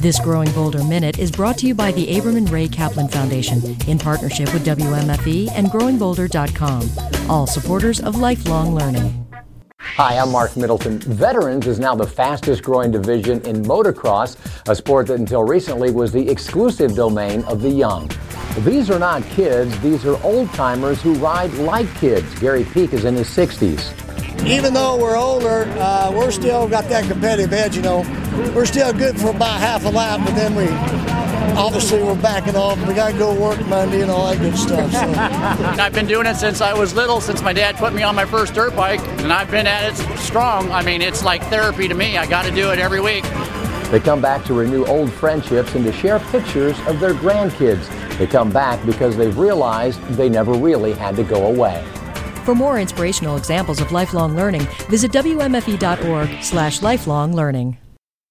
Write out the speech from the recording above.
This Growing Bolder Minute is brought to you by the Abram and Ray Kaplan Foundation in partnership with WMFE and GrowingBolder.com, all supporters of lifelong learning. Hi, I'm Marc Middleton. Veterans is now the fastest growing division in motocross, a sport that until recently was the exclusive domain of the young. These are not kids, these are old timers who ride like kids. Gary Peak is in his 60s. Even though we're older, uh, we're still got that competitive edge, you know. We're still good for about half a lap, but then we obviously we're backing off. We got to go work Monday and all that good stuff. So. I've been doing it since I was little, since my dad put me on my first dirt bike, and I've been at it strong. I mean, it's like therapy to me. I got to do it every week. They come back to renew old friendships and to share pictures of their grandkids. They come back because they've realized they never really had to go away. For more inspirational examples of lifelong learning, visit wmfe.org slash lifelong learning.